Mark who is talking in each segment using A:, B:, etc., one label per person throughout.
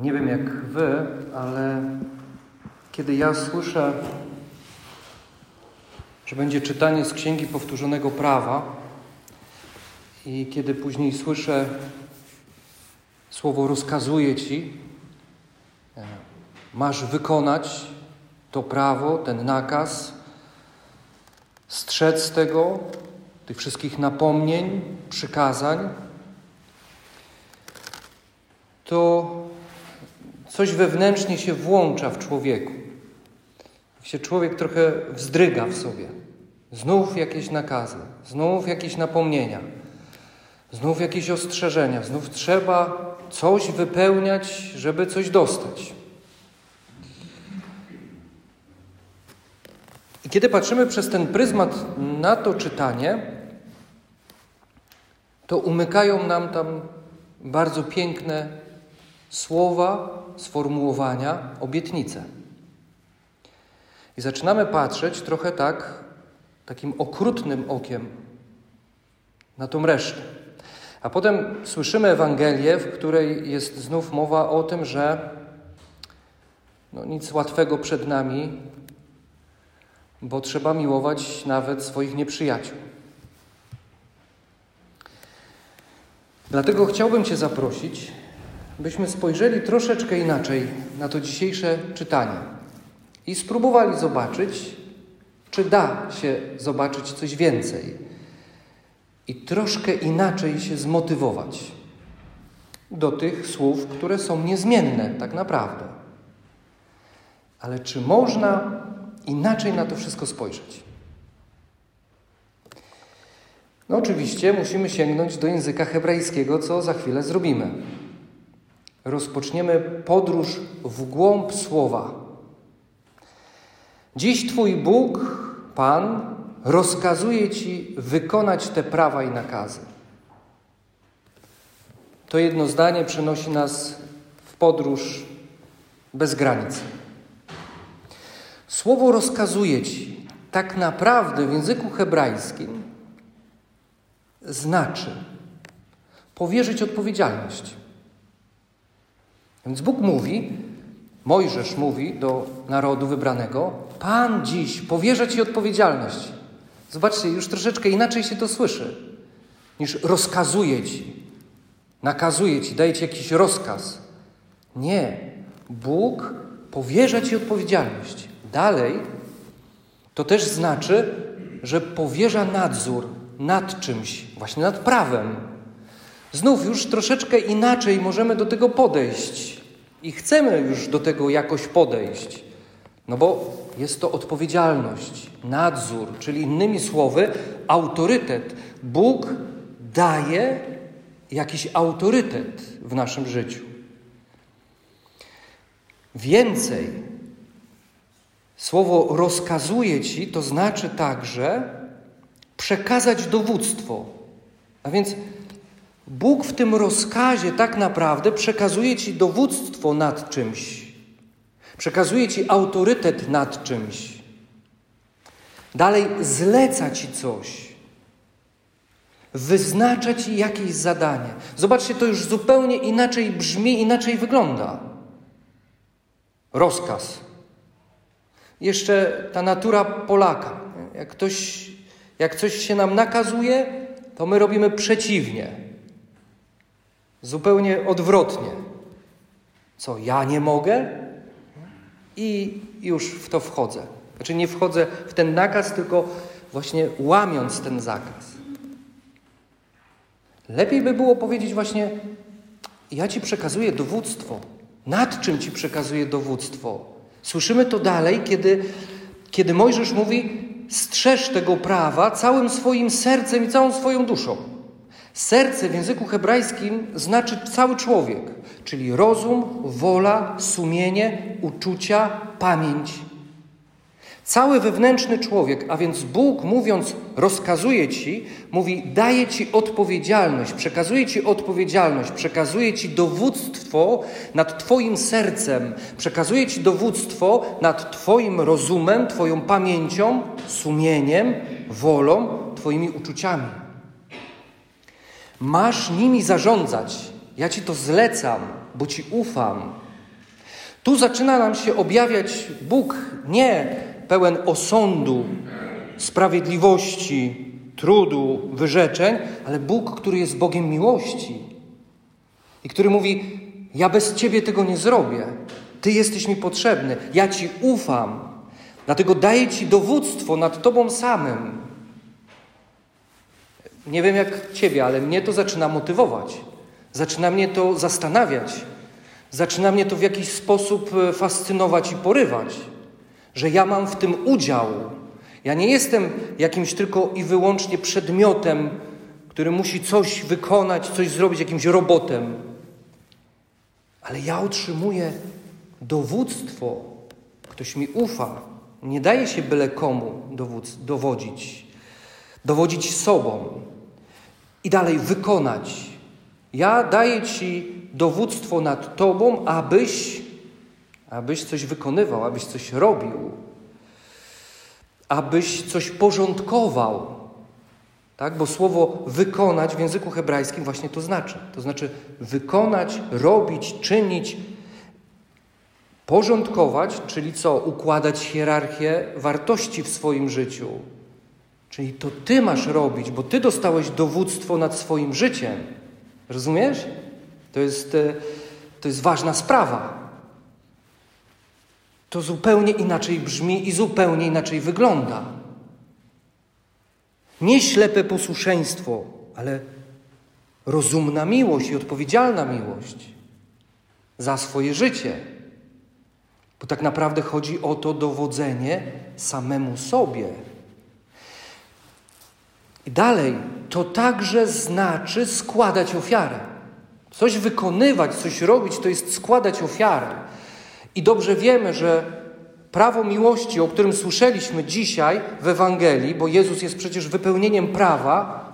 A: Nie wiem jak wy, ale kiedy ja słyszę, że będzie czytanie z Księgi Powtórzonego Prawa i kiedy później słyszę słowo rozkazuje ci, e, masz wykonać to prawo, ten nakaz, strzec tego, tych wszystkich napomnień, przykazań, to coś wewnętrznie się włącza w człowieku. Się człowiek trochę wzdryga w sobie. Znów jakieś nakazy, znów jakieś napomnienia, znów jakieś ostrzeżenia, znów trzeba coś wypełniać, żeby coś dostać. I kiedy patrzymy przez ten pryzmat na to czytanie, to umykają nam tam bardzo piękne słowa, sformułowania, obietnice. I zaczynamy patrzeć trochę tak, takim okrutnym okiem na tą resztę. A potem słyszymy Ewangelię, w której jest znów mowa o tym, że no, nic łatwego przed nami, bo trzeba miłować nawet swoich nieprzyjaciół. Dlatego chciałbym Cię zaprosić, byśmy spojrzeli troszeczkę inaczej na to dzisiejsze czytanie i spróbowali zobaczyć, czy da się zobaczyć coś więcej i troszkę inaczej się zmotywować do tych słów, które są niezmienne tak naprawdę. Ale czy można inaczej na to wszystko spojrzeć? No oczywiście musimy sięgnąć do języka hebrajskiego, co za chwilę zrobimy. Rozpoczniemy podróż w głąb słowa. Dziś Twój Bóg, Pan, rozkazuje Ci wykonać te prawa i nakazy. To jedno zdanie przenosi nas w podróż bez granic. Słowo rozkazuje Ci tak naprawdę w języku hebrajskim znaczy powierzyć odpowiedzialność. Więc Bóg mówi, Mojżesz mówi do narodu wybranego: Pan dziś powierza Ci odpowiedzialność. Zobaczcie, już troszeczkę inaczej się to słyszy niż rozkazuje Ci, nakazuje Ci, daje Ci jakiś rozkaz. Nie. Bóg powierza Ci odpowiedzialność. Dalej to też znaczy, że powierza nadzór nad czymś, właśnie nad prawem. Znów już troszeczkę inaczej możemy do tego podejść i chcemy już do tego jakoś podejść. No bo jest to odpowiedzialność, nadzór, czyli innymi słowy, autorytet. Bóg daje jakiś autorytet w naszym życiu. Więcej, słowo rozkazuje ci, to znaczy także przekazać dowództwo. A więc Bóg w tym rozkazie tak naprawdę przekazuje ci dowództwo nad czymś. Przekazuje ci autorytet nad czymś. Dalej zleca ci coś. Wyznacza ci jakieś zadanie. Zobaczcie, to już zupełnie inaczej brzmi, inaczej wygląda. Rozkaz. Jeszcze ta natura Polaka. Jak ktoś, jak coś się nam nakazuje, to my robimy przeciwnie. Zupełnie odwrotnie. Co, ja nie mogę? i już w to wchodzę. Znaczy nie wchodzę w ten nakaz, tylko właśnie łamiąc ten zakaz. Lepiej by było powiedzieć właśnie, ja Ci przekazuję dowództwo. Nad czym Ci przekazuję dowództwo? Słyszymy to dalej, kiedy, kiedy Mojżesz mówi, strzeż tego prawa całym swoim sercem i całą swoją duszą. Serce w języku hebrajskim znaczy cały człowiek, czyli rozum, wola, sumienie, uczucia, pamięć. Cały wewnętrzny człowiek, a więc Bóg mówiąc, rozkazuje ci, mówi, daje ci odpowiedzialność, przekazuje ci odpowiedzialność, przekazuje ci dowództwo nad Twoim sercem, przekazuje ci dowództwo nad Twoim rozumem, Twoją pamięcią, sumieniem, wolą, Twoimi uczuciami. Masz nimi zarządzać. Ja ci to zlecam, bo ci ufam, Tu zaczyna nam się objawiać Bóg nie pełen osądu, sprawiedliwości, trudu, wyrzeczeń, ale Bóg, który jest Bogiem miłości i który mówi: Ja bez Ciebie tego nie zrobię. Ty jesteś mi potrzebny, ja Ci ufam, dlatego daję Ci dowództwo nad Tobą samym. Nie wiem jak Ciebie, ale mnie to zaczyna motywować. Zaczyna mnie to zastanawiać. Zaczyna mnie to w jakiś sposób e, fascynować i porywać, że ja mam w tym udział. Ja nie jestem jakimś tylko i wyłącznie przedmiotem, który musi coś wykonać, coś zrobić, jakimś robotem. Ale ja otrzymuję dowództwo. Ktoś mi ufa. Nie daje się byle komu dowodzić. Dowodzić sobą. I dalej wykonać. Ja daję Ci dowództwo nad Tobą, abyś, abyś coś wykonywał, abyś coś robił, abyś coś porządkował. Tak? Bo słowo wykonać w języku hebrajskim właśnie to znaczy. To znaczy wykonać, robić, czynić, porządkować, czyli co? Układać hierarchię wartości w swoim życiu. Czyli to Ty masz robić, bo Ty dostałeś dowództwo nad swoim życiem. Rozumiesz? To jest, e, to jest ważna sprawa. To zupełnie inaczej brzmi i zupełnie inaczej wygląda. Nie ślepe posłuszeństwo, ale rozumna miłość i odpowiedzialna miłość za swoje życie. Bo tak naprawdę chodzi o to dowodzenie samemu sobie. Dalej, to także znaczy składać ofiarę. Coś wykonywać, coś robić, to jest składać ofiarę. I dobrze wiemy, że prawo miłości, o którym słyszeliśmy dzisiaj w Ewangelii, bo Jezus jest przecież wypełnieniem prawa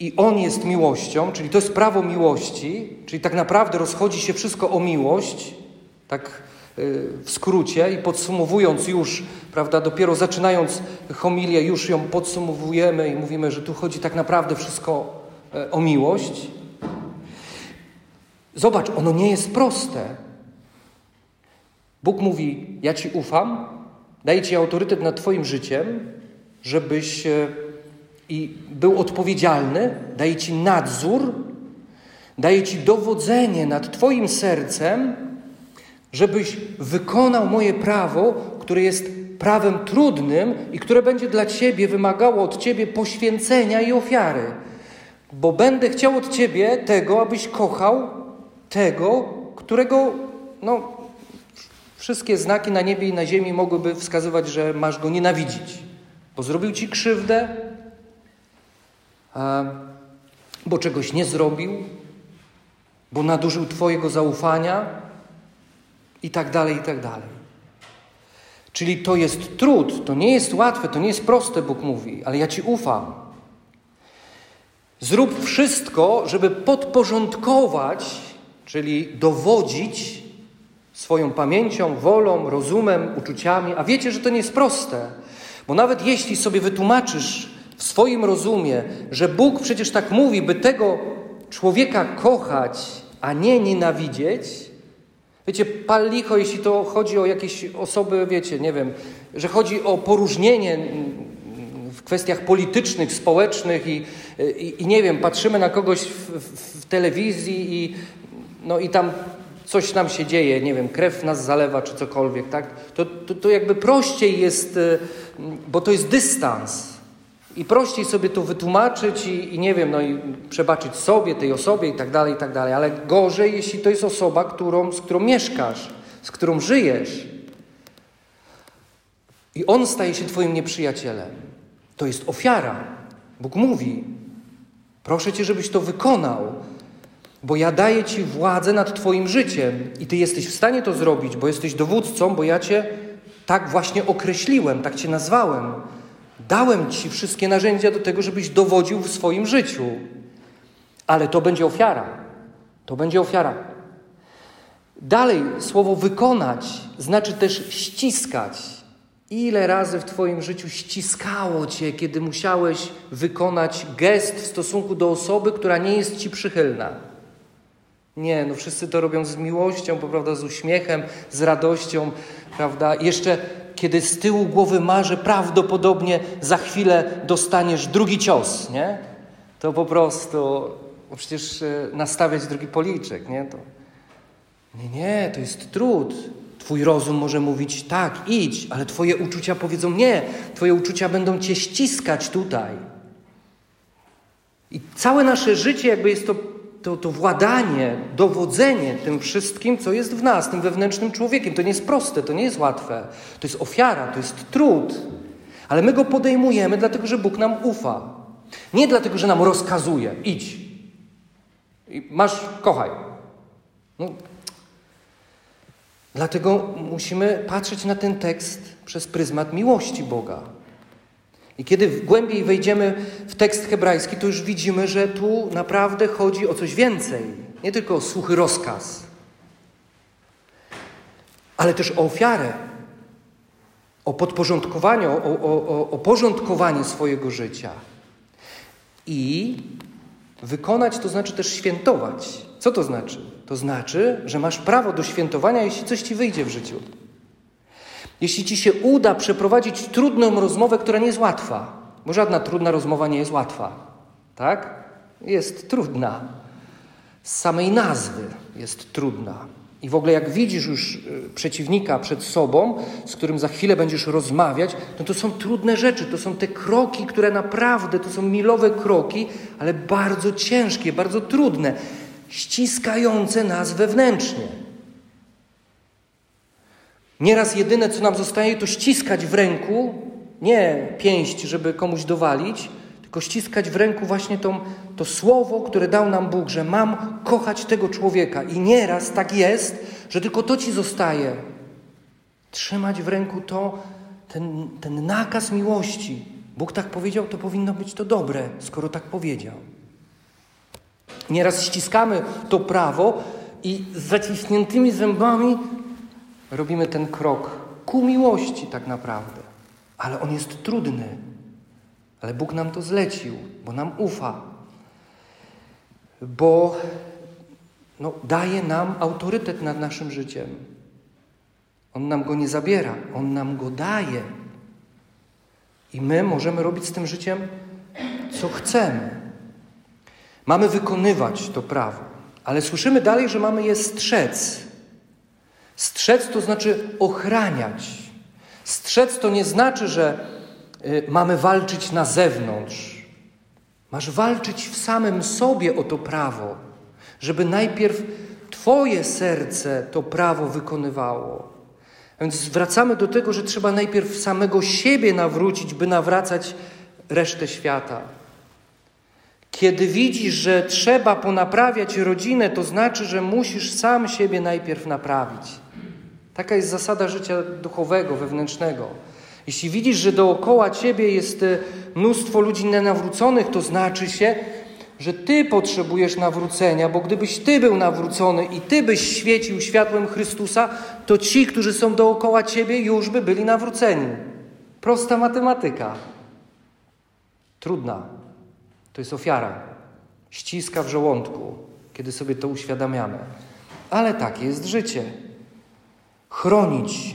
A: i On jest miłością, czyli to jest prawo miłości, czyli tak naprawdę rozchodzi się wszystko o miłość, tak w skrócie i podsumowując już, prawda, dopiero zaczynając homilię, już ją podsumowujemy i mówimy, że tu chodzi tak naprawdę wszystko e, o miłość. Zobacz, ono nie jest proste. Bóg mówi: Ja ci ufam, daję ci autorytet nad Twoim życiem, żebyś e, i był odpowiedzialny, daję ci nadzór, daję ci dowodzenie nad Twoim sercem, żebyś wykonał moje prawo, które jest prawem trudnym i które będzie dla Ciebie wymagało od Ciebie poświęcenia i ofiary. Bo będę chciał od Ciebie tego, abyś kochał tego, którego no, wszystkie znaki na niebie i na ziemi mogłyby wskazywać, że masz go nienawidzić, bo zrobił ci krzywdę, bo czegoś nie zrobił, bo nadużył Twojego zaufania i tak dalej, i tak dalej. Czyli to jest trud, to nie jest łatwe, to nie jest proste, Bóg mówi, ale ja Ci ufam. Zrób wszystko, żeby podporządkować czyli dowodzić swoją pamięcią, wolą, rozumem, uczuciami. A wiecie, że to nie jest proste, bo nawet jeśli sobie wytłumaczysz w swoim rozumie, że Bóg przecież tak mówi, by tego człowieka kochać, a nie nienawidzieć, wiecie, pal licho, jeśli to chodzi o jakieś osoby, wiecie, nie wiem, że chodzi o poróżnienie w kwestiach politycznych, społecznych i, i, i nie wiem, patrzymy na kogoś w, w, w telewizji i no i tam coś nam się dzieje, nie wiem, krew nas zalewa czy cokolwiek, tak? To, to, to jakby prościej jest, y, bo to jest dystans. I prościej sobie to wytłumaczyć i, i, nie wiem, no i przebaczyć sobie, tej osobie i tak dalej, i tak dalej. Ale gorzej, jeśli to jest osoba, którą, z którą mieszkasz, z którą żyjesz. I on staje się Twoim nieprzyjacielem. To jest ofiara. Bóg mówi: Proszę Cię, żebyś to wykonał bo ja daję Ci władzę nad Twoim życiem i Ty jesteś w stanie to zrobić, bo jesteś dowódcą, bo ja Cię tak właśnie określiłem, tak Cię nazwałem. Dałem Ci wszystkie narzędzia do tego, żebyś dowodził w swoim życiu. Ale to będzie ofiara. To będzie ofiara. Dalej, słowo wykonać znaczy też ściskać. Ile razy w Twoim życiu ściskało Cię, kiedy musiałeś wykonać gest w stosunku do osoby, która nie jest Ci przychylna? Nie, no wszyscy to robią z miłością, prawda, z uśmiechem, z radością, prawda. Jeszcze kiedy z tyłu głowy marzę, prawdopodobnie za chwilę dostaniesz drugi cios, nie? To po prostu, przecież e, nastawiać drugi policzek, nie? To, nie, nie, to jest trud. Twój rozum może mówić tak, idź, ale Twoje uczucia powiedzą nie. Twoje uczucia będą Cię ściskać tutaj. I całe nasze życie jakby jest to, to, to władanie, dowodzenie tym wszystkim, co jest w nas, tym wewnętrznym człowiekiem. To nie jest proste, to nie jest łatwe. To jest ofiara, to jest trud. Ale my go podejmujemy, dlatego że Bóg nam ufa. Nie dlatego, że nam rozkazuje, idź. I masz, kochaj. No, Dlatego musimy patrzeć na ten tekst przez pryzmat miłości Boga. I kiedy głębiej wejdziemy w tekst hebrajski, to już widzimy, że tu naprawdę chodzi o coś więcej. Nie tylko o suchy rozkaz, ale też o ofiarę, o podporządkowanie, o, o, o, o porządkowanie swojego życia. I wykonać to znaczy też świętować. Co to znaczy? To znaczy, że masz prawo do świętowania, jeśli coś ci wyjdzie w życiu. Jeśli ci się uda przeprowadzić trudną rozmowę, która nie jest łatwa, bo żadna trudna rozmowa nie jest łatwa, tak? Jest trudna. Z samej nazwy jest trudna. I w ogóle jak widzisz już y, przeciwnika przed sobą, z którym za chwilę będziesz rozmawiać, no to są trudne rzeczy, to są te kroki, które naprawdę to są milowe kroki, ale bardzo ciężkie, bardzo trudne ściskające nas wewnętrznie. Nieraz jedyne, co nam zostaje, to ściskać w ręku, nie pięść, żeby komuś dowalić, tylko ściskać w ręku właśnie tą, to słowo, które dał nam Bóg, że mam kochać tego człowieka. I nieraz tak jest, że tylko to ci zostaje. Trzymać w ręku to, ten, ten nakaz miłości. Bóg tak powiedział, to powinno być to dobre, skoro tak powiedział. Nieraz ściskamy to prawo i z zaciśniętymi zębami robimy ten krok ku miłości tak naprawdę. Ale on jest trudny. Ale Bóg nam to zlecił, bo nam ufa. Bo no, daje nam autorytet nad naszym życiem. On nam go nie zabiera, on nam go daje. I my możemy robić z tym życiem, co chcemy. Mamy wykonywać to prawo, ale słyszymy dalej, że mamy je strzec. Strzec to znaczy ochraniać. Strzec to nie znaczy, że y, mamy walczyć na zewnątrz. Masz walczyć w samym sobie o to prawo, żeby najpierw Twoje serce to prawo wykonywało. Więc wracamy do tego, że trzeba najpierw samego siebie nawrócić, by nawracać resztę świata. Kiedy widzisz, że trzeba ponaprawiać rodzinę, to znaczy, że musisz sam siebie najpierw naprawić. Taka jest zasada życia duchowego, wewnętrznego. Jeśli widzisz, że dookoła ciebie jest e, mnóstwo ludzi nenawróconych, to znaczy się, że ty potrzebujesz nawrócenia, bo gdybyś ty był nawrócony i ty byś świecił światłem Chrystusa, to ci, którzy są dookoła ciebie, już by byli nawróceni. Prosta matematyka. Trudna. To jest ofiara. Ściska w żołądku, kiedy sobie to uświadamiamy. Ale takie jest życie. Chronić,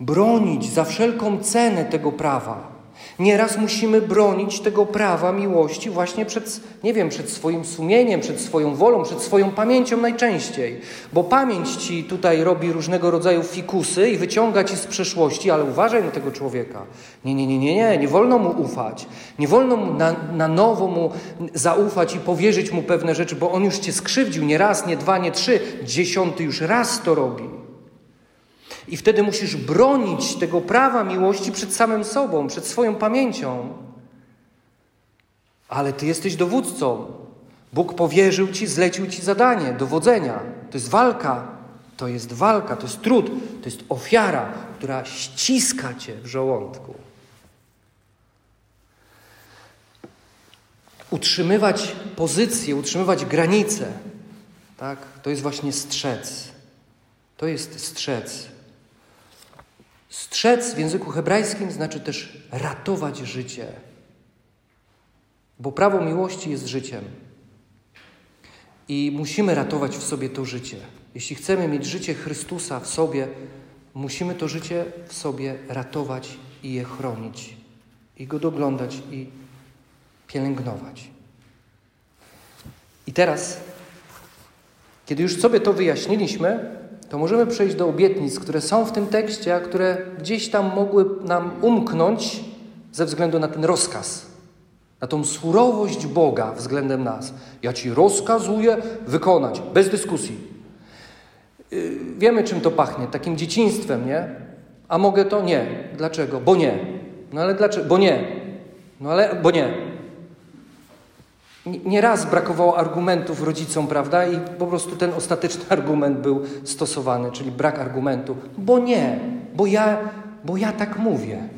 A: bronić za wszelką cenę tego prawa Nieraz musimy bronić tego prawa miłości właśnie przed, nie wiem, przed swoim sumieniem, przed swoją wolą, przed swoją pamięcią najczęściej. Bo pamięć ci tutaj robi różnego rodzaju fikusy i wyciąga ci z przeszłości, ale uważaj na tego człowieka. Nie, nie, nie, nie, nie, nie wolno mu ufać. Nie wolno mu na, na nowo mu zaufać i powierzyć mu pewne rzeczy, bo on już cię skrzywdził nie raz, nie dwa, nie trzy, dziesiąty już raz to robi. I wtedy musisz bronić tego prawa miłości przed samym sobą, przed swoją pamięcią. Ale ty jesteś dowódcą. Bóg powierzył ci, zlecił ci zadanie dowodzenia. To jest walka. To jest walka, to jest trud, to jest ofiara, która ściska cię w żołądku. Utrzymywać pozycję, utrzymywać granice, tak? To jest właśnie strzec. To jest strzec. Strzec w języku hebrajskim znaczy też ratować życie, bo prawo miłości jest życiem. I musimy ratować w sobie to życie. Jeśli chcemy mieć życie Chrystusa w sobie, musimy to życie w sobie ratować i je chronić, i go doglądać i pielęgnować. I teraz, kiedy już sobie to wyjaśniliśmy, to możemy przejść do obietnic, które są w tym tekście, a które gdzieś tam mogły nam umknąć ze względu na ten rozkaz, na tą surowość Boga względem nas. Ja ci rozkazuję wykonać, bez dyskusji. Yy, wiemy, czym to pachnie, takim dzieciństwem, nie? A mogę to? Nie. Dlaczego? Bo nie. No ale dlaczego? Bo nie. No ale, bo nie. Nieraz brakowało argumentów rodzicom, prawda? I po prostu ten ostateczny argument był stosowany, czyli brak argumentu. Bo nie, bo ja, bo ja tak mówię.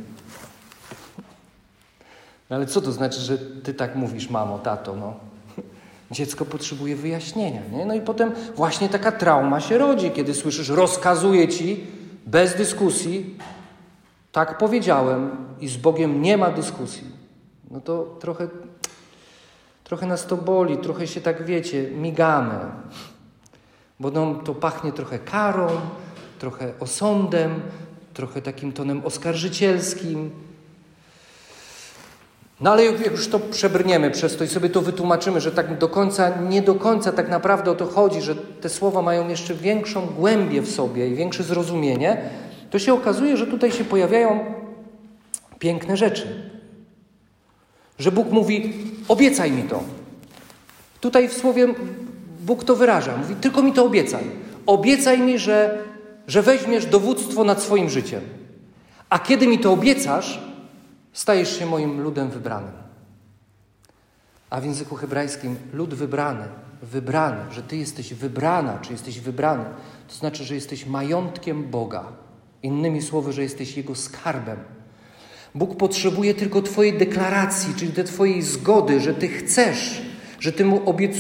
A: No ale co to znaczy, że ty tak mówisz, mamo, tato? No. Dziecko potrzebuje wyjaśnienia. Nie? No i potem właśnie taka trauma się rodzi, kiedy słyszysz, rozkazuję ci bez dyskusji, tak powiedziałem i z Bogiem nie ma dyskusji. No to trochę Trochę nas to boli, trochę się tak wiecie, migamy. Bo nam to pachnie trochę karą, trochę osądem, trochę takim tonem oskarżycielskim. No ale jak już to przebrniemy przez to i sobie to wytłumaczymy, że tak do końca, nie do końca tak naprawdę o to chodzi, że te słowa mają jeszcze większą głębię w sobie i większe zrozumienie, to się okazuje, że tutaj się pojawiają piękne rzeczy. Że Bóg mówi: Obiecaj mi to. Tutaj w słowie Bóg to wyraża. Mówi: Tylko mi to obiecaj. Obiecaj mi, że, że weźmiesz dowództwo nad swoim życiem. A kiedy mi to obiecasz, stajesz się moim ludem wybranym. A w języku hebrajskim lud wybrany, wybrany, że ty jesteś wybrana, czy jesteś wybrany, to znaczy, że jesteś majątkiem Boga. Innymi słowy, że jesteś Jego skarbem. Bóg potrzebuje tylko Twojej deklaracji, czyli tej Twojej zgody, że Ty chcesz, że Ty Mu obiec...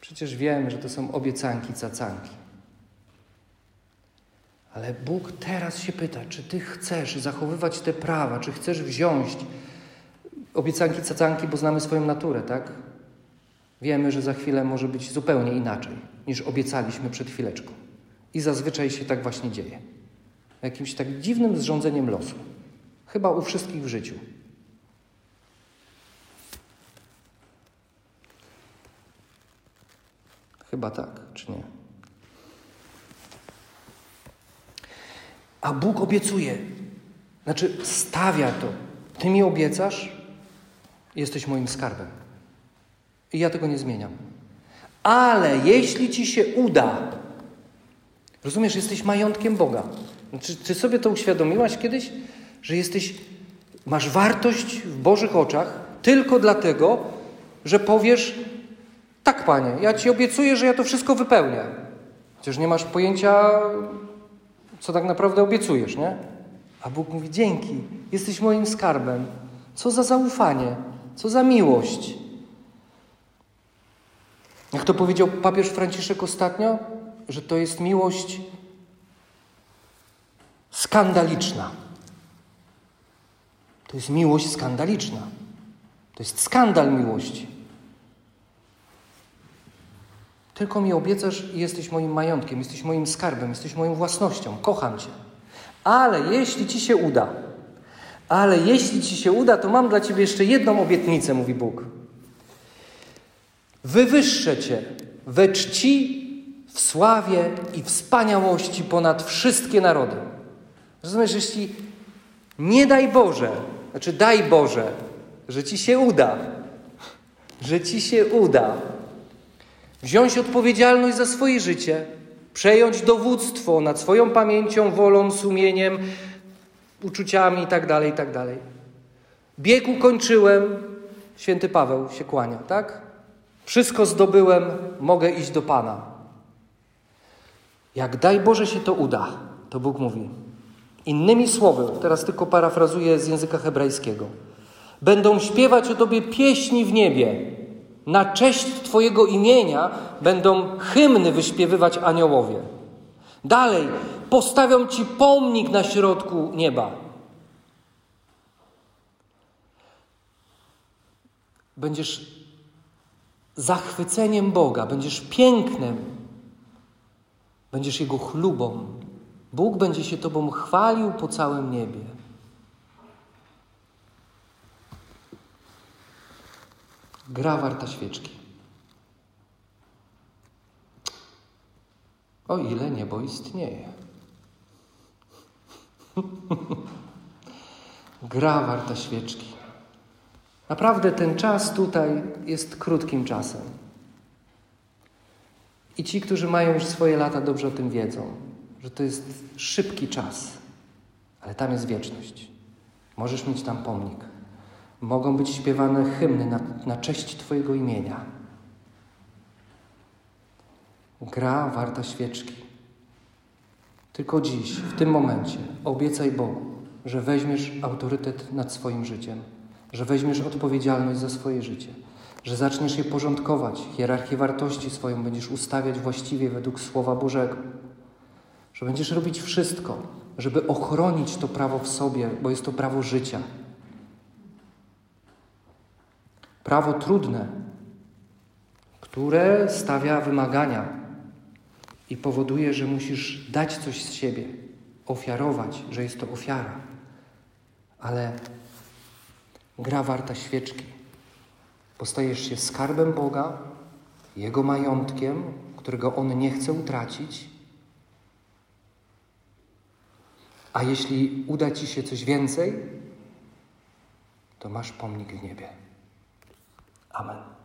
A: Przecież wiemy, że to są obiecanki, cacanki. Ale Bóg teraz się pyta, czy Ty chcesz zachowywać te prawa, czy chcesz wziąć obiecanki, cacanki, bo znamy swoją naturę, tak? Wiemy, że za chwilę może być zupełnie inaczej, niż obiecaliśmy przed chwileczką. I zazwyczaj się tak właśnie dzieje jakimś tak dziwnym zrządzeniem losu. Chyba u wszystkich w życiu. Chyba tak, czy nie? A Bóg obiecuje, znaczy stawia to. Ty mi obiecasz, jesteś moim skarbem. I ja tego nie zmieniam. Ale jeśli ci się uda, rozumiesz, jesteś majątkiem Boga. Czy, czy sobie to uświadomiłaś kiedyś, że jesteś, masz wartość w Bożych oczach tylko dlatego, że powiesz, tak, panie, ja ci obiecuję, że ja to wszystko wypełnię. Chociaż nie masz pojęcia, co tak naprawdę obiecujesz, nie? A Bóg mówi: Dzięki, jesteś moim skarbem. Co za zaufanie, co za miłość. Jak to powiedział papież Franciszek ostatnio, że to jest miłość skandaliczna. To jest miłość skandaliczna. To jest skandal miłości. Tylko mi obiecasz i jesteś moim majątkiem, jesteś moim skarbem, jesteś moją własnością. Kocham Cię. Ale jeśli Ci się uda, ale jeśli Ci się uda, to mam dla Ciebie jeszcze jedną obietnicę, mówi Bóg. Wywyższę Cię we czci, w sławie i wspaniałości ponad wszystkie narody. Rozumiesz, jeśli nie daj Boże, znaczy daj Boże, że ci się uda, że ci się uda wziąć odpowiedzialność za swoje życie, przejąć dowództwo nad swoją pamięcią, wolą, sumieniem, uczuciami itd., tak itd. Tak Bieg ukończyłem, święty Paweł się kłania, tak? Wszystko zdobyłem, mogę iść do Pana. Jak daj Boże się to uda, to Bóg mówi, Innymi słowy, teraz tylko parafrazuję z języka hebrajskiego. Będą śpiewać o Tobie pieśni w niebie. Na cześć Twojego imienia będą hymny wyśpiewywać aniołowie. Dalej, postawią Ci pomnik na środku nieba. Będziesz zachwyceniem Boga, będziesz pięknem, będziesz Jego chlubą. Bóg będzie się Tobą chwalił po całym niebie. Gra warta świeczki. O ile niebo istnieje. Gra warta świeczki. Naprawdę ten czas tutaj jest krótkim czasem. I ci, którzy mają już swoje lata, dobrze o tym wiedzą, że to jest szybki czas, ale tam jest wieczność. Możesz mieć tam pomnik. Mogą być śpiewane hymny na, na cześć Twojego imienia. Gra warta świeczki. Tylko dziś, w tym momencie, obiecaj Bogu, że weźmiesz autorytet nad swoim życiem, że weźmiesz odpowiedzialność za swoje życie, że zaczniesz je porządkować, hierarchię wartości swoją będziesz ustawiać właściwie według Słowa Bożego, że będziesz robić wszystko, żeby ochronić to prawo w sobie, bo jest to prawo życia. Prawo trudne, które stawia wymagania i powoduje, że musisz dać coś z siebie, ofiarować, że jest to ofiara. Ale gra warta świeczki. Postajesz się skarbem Boga, Jego majątkiem, którego On nie chce utracić. A jeśli uda Ci się coś więcej, to masz pomnik w niebie. Amen.